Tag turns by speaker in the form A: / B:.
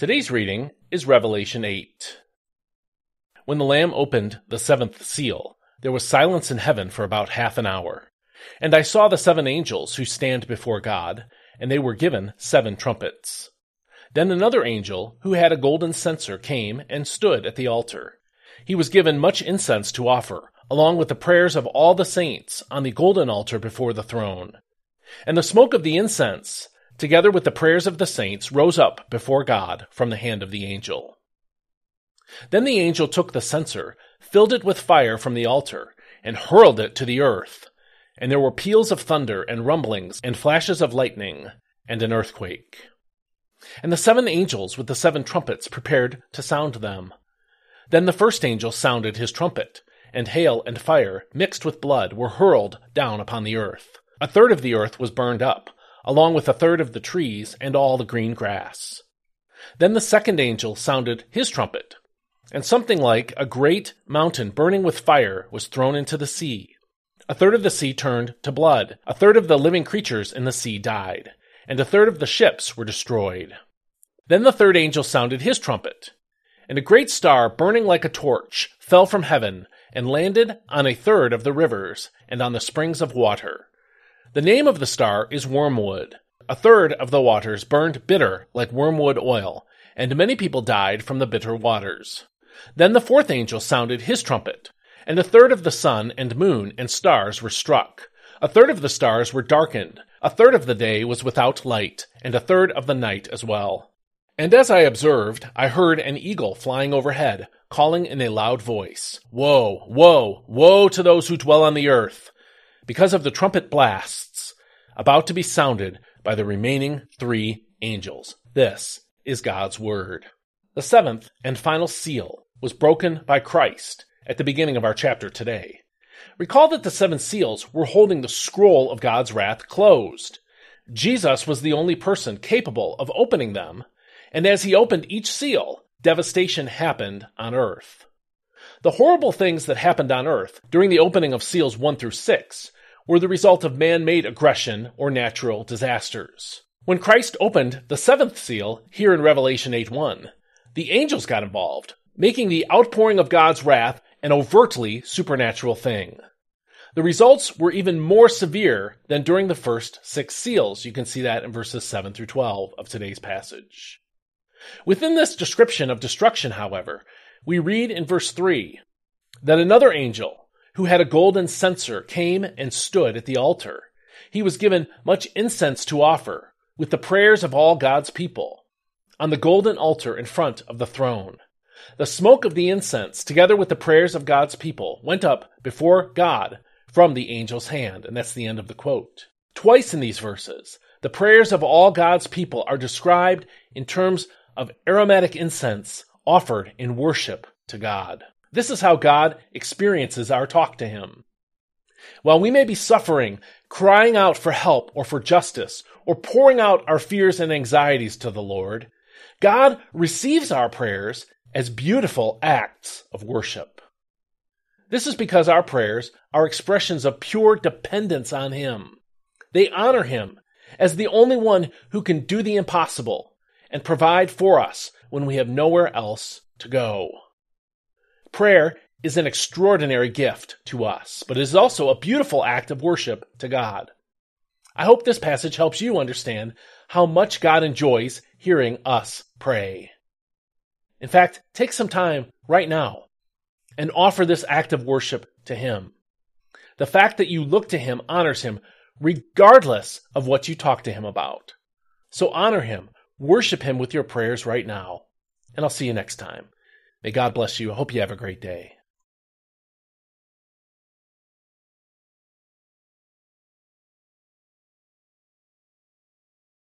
A: Today's reading is Revelation 8. When the Lamb opened the seventh seal, there was silence in heaven for about half an hour. And I saw the seven angels who stand before God, and they were given seven trumpets. Then another angel, who had a golden censer, came and stood at the altar. He was given much incense to offer, along with the prayers of all the saints, on the golden altar before the throne. And the smoke of the incense, together with the prayers of the saints, rose up before God from the hand of the angel. Then the angel took the censer, filled it with fire from the altar, and hurled it to the earth. And there were peals of thunder, and rumblings, and flashes of lightning, and an earthquake. And the seven angels with the seven trumpets prepared to sound them. Then the first angel sounded his trumpet, and hail and fire, mixed with blood, were hurled down upon the earth. A third of the earth was burned up, along with a third of the trees and all the green grass. Then the second angel sounded his trumpet, and something like a great mountain burning with fire was thrown into the sea. A third of the sea turned to blood, a third of the living creatures in the sea died, and a third of the ships were destroyed. Then the third angel sounded his trumpet, and a great star burning like a torch fell from heaven and landed on a third of the rivers and on the springs of water. The name of the star is wormwood. A third of the waters burned bitter like wormwood oil, and many people died from the bitter waters. Then the fourth angel sounded his trumpet, and a third of the sun and moon and stars were struck. A third of the stars were darkened, a third of the day was without light, and a third of the night as well. And as I observed, I heard an eagle flying overhead, calling in a loud voice, Woe, woe, woe to those who dwell on the earth! Because of the trumpet blasts about to be sounded by the remaining three angels. This is God's word. The seventh and final seal was broken by Christ at the beginning of our chapter today. Recall that the seven seals were holding the scroll of God's wrath closed. Jesus was the only person capable of opening them, and as he opened each seal, devastation happened on earth. The horrible things that happened on earth during the opening of seals 1 through 6 were the result of man-made aggression or natural disasters. When Christ opened the seventh seal, here in Revelation 8 1, the angels got involved, making the outpouring of God's wrath an overtly supernatural thing. The results were even more severe than during the first six seals. You can see that in verses 7 through 12 of today's passage. Within this description of destruction, however, we read in verse 3 that another angel, who had a golden censer, came and stood at the altar. He was given much incense to offer, with the prayers of all God's people, on the golden altar in front of the throne. The smoke of the incense, together with the prayers of God's people, went up before God from the angel's hand. And that's the end of the quote. Twice in these verses, the prayers of all God's people are described in terms of aromatic incense offered in worship to God. This is how God experiences our talk to Him. While we may be suffering, crying out for help or for justice, or pouring out our fears and anxieties to the Lord, God receives our prayers as beautiful acts of worship. This is because our prayers are expressions of pure dependence on Him. They honor Him as the only one who can do the impossible and provide for us when we have nowhere else to go. Prayer is an extraordinary gift to us, but it is also a beautiful act of worship to God. I hope this passage helps you understand how much God enjoys hearing us pray. In fact, take some time right now and offer this act of worship to Him. The fact that you look to Him honors Him regardless of what you talk to Him about. So honor Him, worship Him with your prayers right now, and I'll see you next time. May God bless you. I hope you have a great day.